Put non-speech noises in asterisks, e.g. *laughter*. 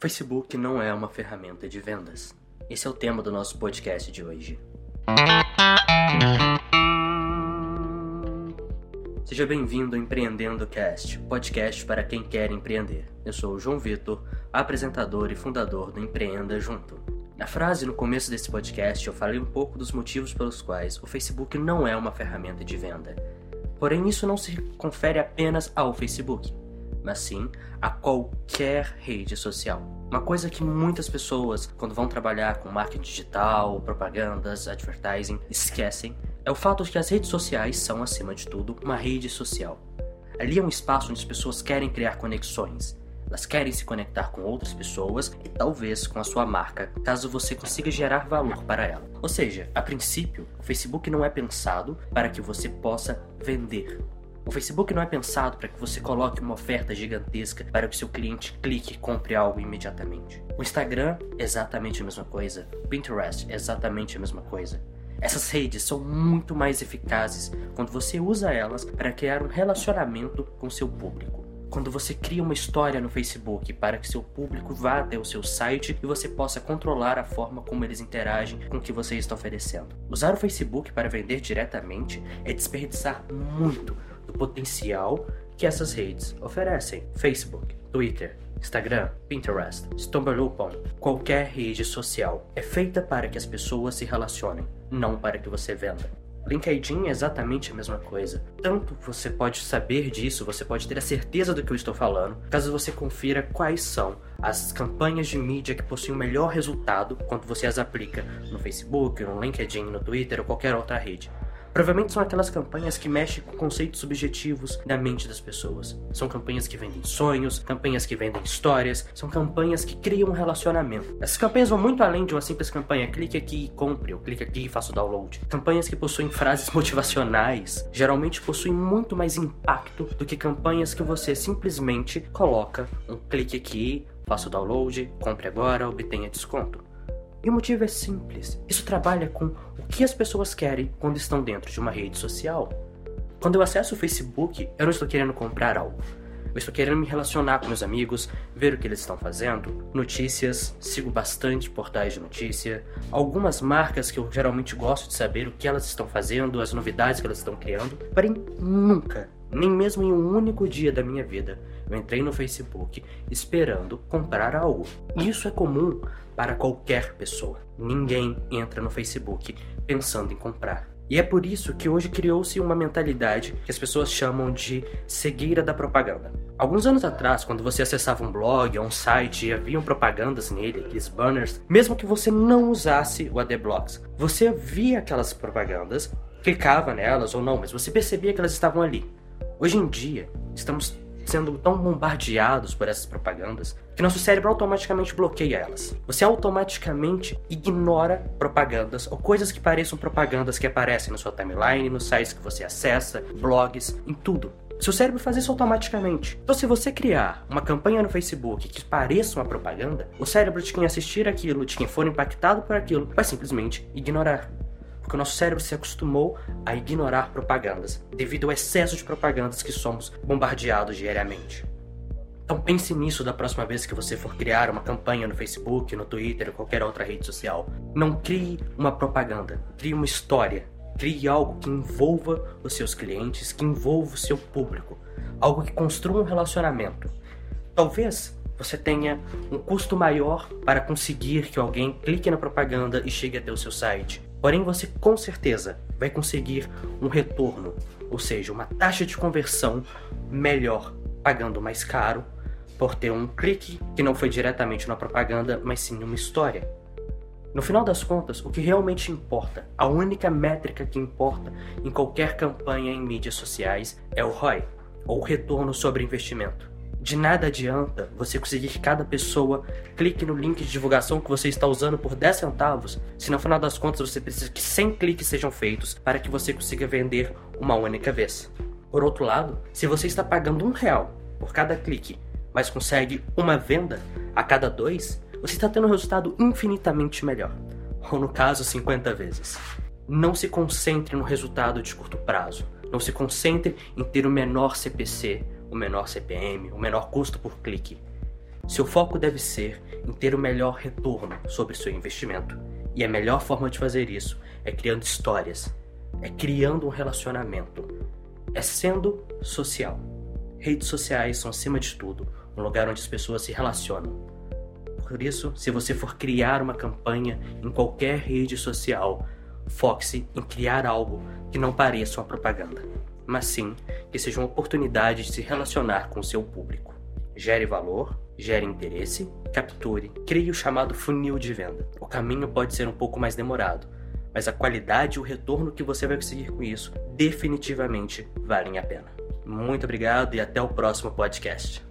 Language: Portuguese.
Facebook não é uma ferramenta de vendas. Esse é o tema do nosso podcast de hoje. Seja bem-vindo ao Empreendendo Cast, podcast para quem quer empreender. Eu sou o João Vitor, apresentador e fundador do Empreenda Junto. Na frase no começo desse podcast, eu falei um pouco dos motivos pelos quais o Facebook não é uma ferramenta de venda. Porém, isso não se confere apenas ao Facebook mas sim a qualquer rede social. Uma coisa que muitas pessoas, quando vão trabalhar com marketing digital, propagandas, advertising, esquecem é o fato de que as redes sociais são, acima de tudo, uma rede social. Ali é um espaço onde as pessoas querem criar conexões. Elas querem se conectar com outras pessoas e talvez com a sua marca, caso você consiga gerar valor para ela. Ou seja, a princípio, o Facebook não é pensado para que você possa vender. O Facebook não é pensado para que você coloque uma oferta gigantesca para que seu cliente clique e compre algo imediatamente. O Instagram exatamente a mesma coisa. O Pinterest exatamente a mesma coisa. Essas redes são muito mais eficazes quando você usa elas para criar um relacionamento com seu público. Quando você cria uma história no Facebook para que seu público vá até o seu site e você possa controlar a forma como eles interagem com o que você está oferecendo. Usar o Facebook para vender diretamente é desperdiçar muito do potencial que essas redes oferecem. Facebook, Twitter, Instagram, Pinterest, StumbleUpon, qualquer rede social é feita para que as pessoas se relacionem, não para que você venda. LinkedIn é exatamente a mesma coisa. Tanto você pode saber disso, você pode ter a certeza do que eu estou falando, caso você confira quais são as campanhas de mídia que possuem o melhor resultado quando você as aplica no Facebook, no LinkedIn, no Twitter ou qualquer outra rede. Provavelmente são aquelas campanhas que mexem com conceitos subjetivos na mente das pessoas. São campanhas que vendem sonhos, campanhas que vendem histórias, são campanhas que criam um relacionamento. Essas campanhas vão muito além de uma simples campanha clique aqui e compre, ou clique aqui e faça o download. Campanhas que possuem frases *laughs* motivacionais geralmente possuem muito mais impacto do que campanhas que você simplesmente coloca um clique aqui, faça o download, compre agora, obtenha desconto. E o motivo é simples. Isso trabalha com que as pessoas querem quando estão dentro de uma rede social. Quando eu acesso o Facebook, eu não estou querendo comprar algo. Eu estou querendo me relacionar com meus amigos, ver o que eles estão fazendo, notícias, sigo bastante portais de notícia, algumas marcas que eu geralmente gosto de saber o que elas estão fazendo, as novidades que elas estão criando. Porém, nunca, nem mesmo em um único dia da minha vida, eu entrei no Facebook esperando comprar algo. Isso é comum para qualquer pessoa. Ninguém entra no Facebook pensando em comprar. E é por isso que hoje criou-se uma mentalidade que as pessoas chamam de cegueira da propaganda. Alguns anos atrás, quando você acessava um blog ou um site e haviam propagandas nele, aqueles banners, mesmo que você não usasse o AdBlocks, você via aquelas propagandas, clicava nelas ou não, mas você percebia que elas estavam ali. Hoje em dia, estamos sendo tão bombardeados por essas propagandas que nosso cérebro automaticamente bloqueia elas. Você automaticamente ignora propagandas ou coisas que pareçam propagandas que aparecem na sua timeline, nos sites que você acessa, blogs, em tudo. Seu cérebro faz isso automaticamente. Então, se você criar uma campanha no Facebook que pareça uma propaganda, o cérebro de quem assistir aquilo, de quem for impactado por aquilo, vai simplesmente ignorar porque o nosso cérebro se acostumou a ignorar propagandas, devido ao excesso de propagandas que somos bombardeados diariamente. Então pense nisso da próxima vez que você for criar uma campanha no Facebook, no Twitter ou qualquer outra rede social. Não crie uma propaganda, crie uma história, crie algo que envolva os seus clientes, que envolva o seu público, algo que construa um relacionamento. Talvez você tenha um custo maior para conseguir que alguém clique na propaganda e chegue até o seu site. Porém, você com certeza vai conseguir um retorno, ou seja, uma taxa de conversão melhor, pagando mais caro por ter um clique que não foi diretamente na propaganda, mas sim uma história. No final das contas, o que realmente importa, a única métrica que importa em qualquer campanha em mídias sociais é o ROI, ou retorno sobre investimento. De nada adianta você conseguir que cada pessoa clique no link de divulgação que você está usando por 10 centavos, se no final das contas você precisa que 100 cliques sejam feitos para que você consiga vender uma única vez. Por outro lado, se você está pagando um real por cada clique, mas consegue uma venda a cada dois, você está tendo um resultado infinitamente melhor. Ou no caso, 50 vezes. Não se concentre no resultado de curto prazo. Não se concentre em ter o menor CPC o menor CPM, o menor custo por clique. Seu foco deve ser em ter o melhor retorno sobre seu investimento. E a melhor forma de fazer isso é criando histórias, é criando um relacionamento, é sendo social. Redes sociais são, acima de tudo, um lugar onde as pessoas se relacionam. Por isso, se você for criar uma campanha em qualquer rede social, foque-se em criar algo que não pareça uma propaganda, mas sim que seja uma oportunidade de se relacionar com o seu público. Gere valor, gere interesse, capture, crie o chamado funil de venda. O caminho pode ser um pouco mais demorado, mas a qualidade e o retorno que você vai conseguir com isso definitivamente valem a pena. Muito obrigado e até o próximo podcast.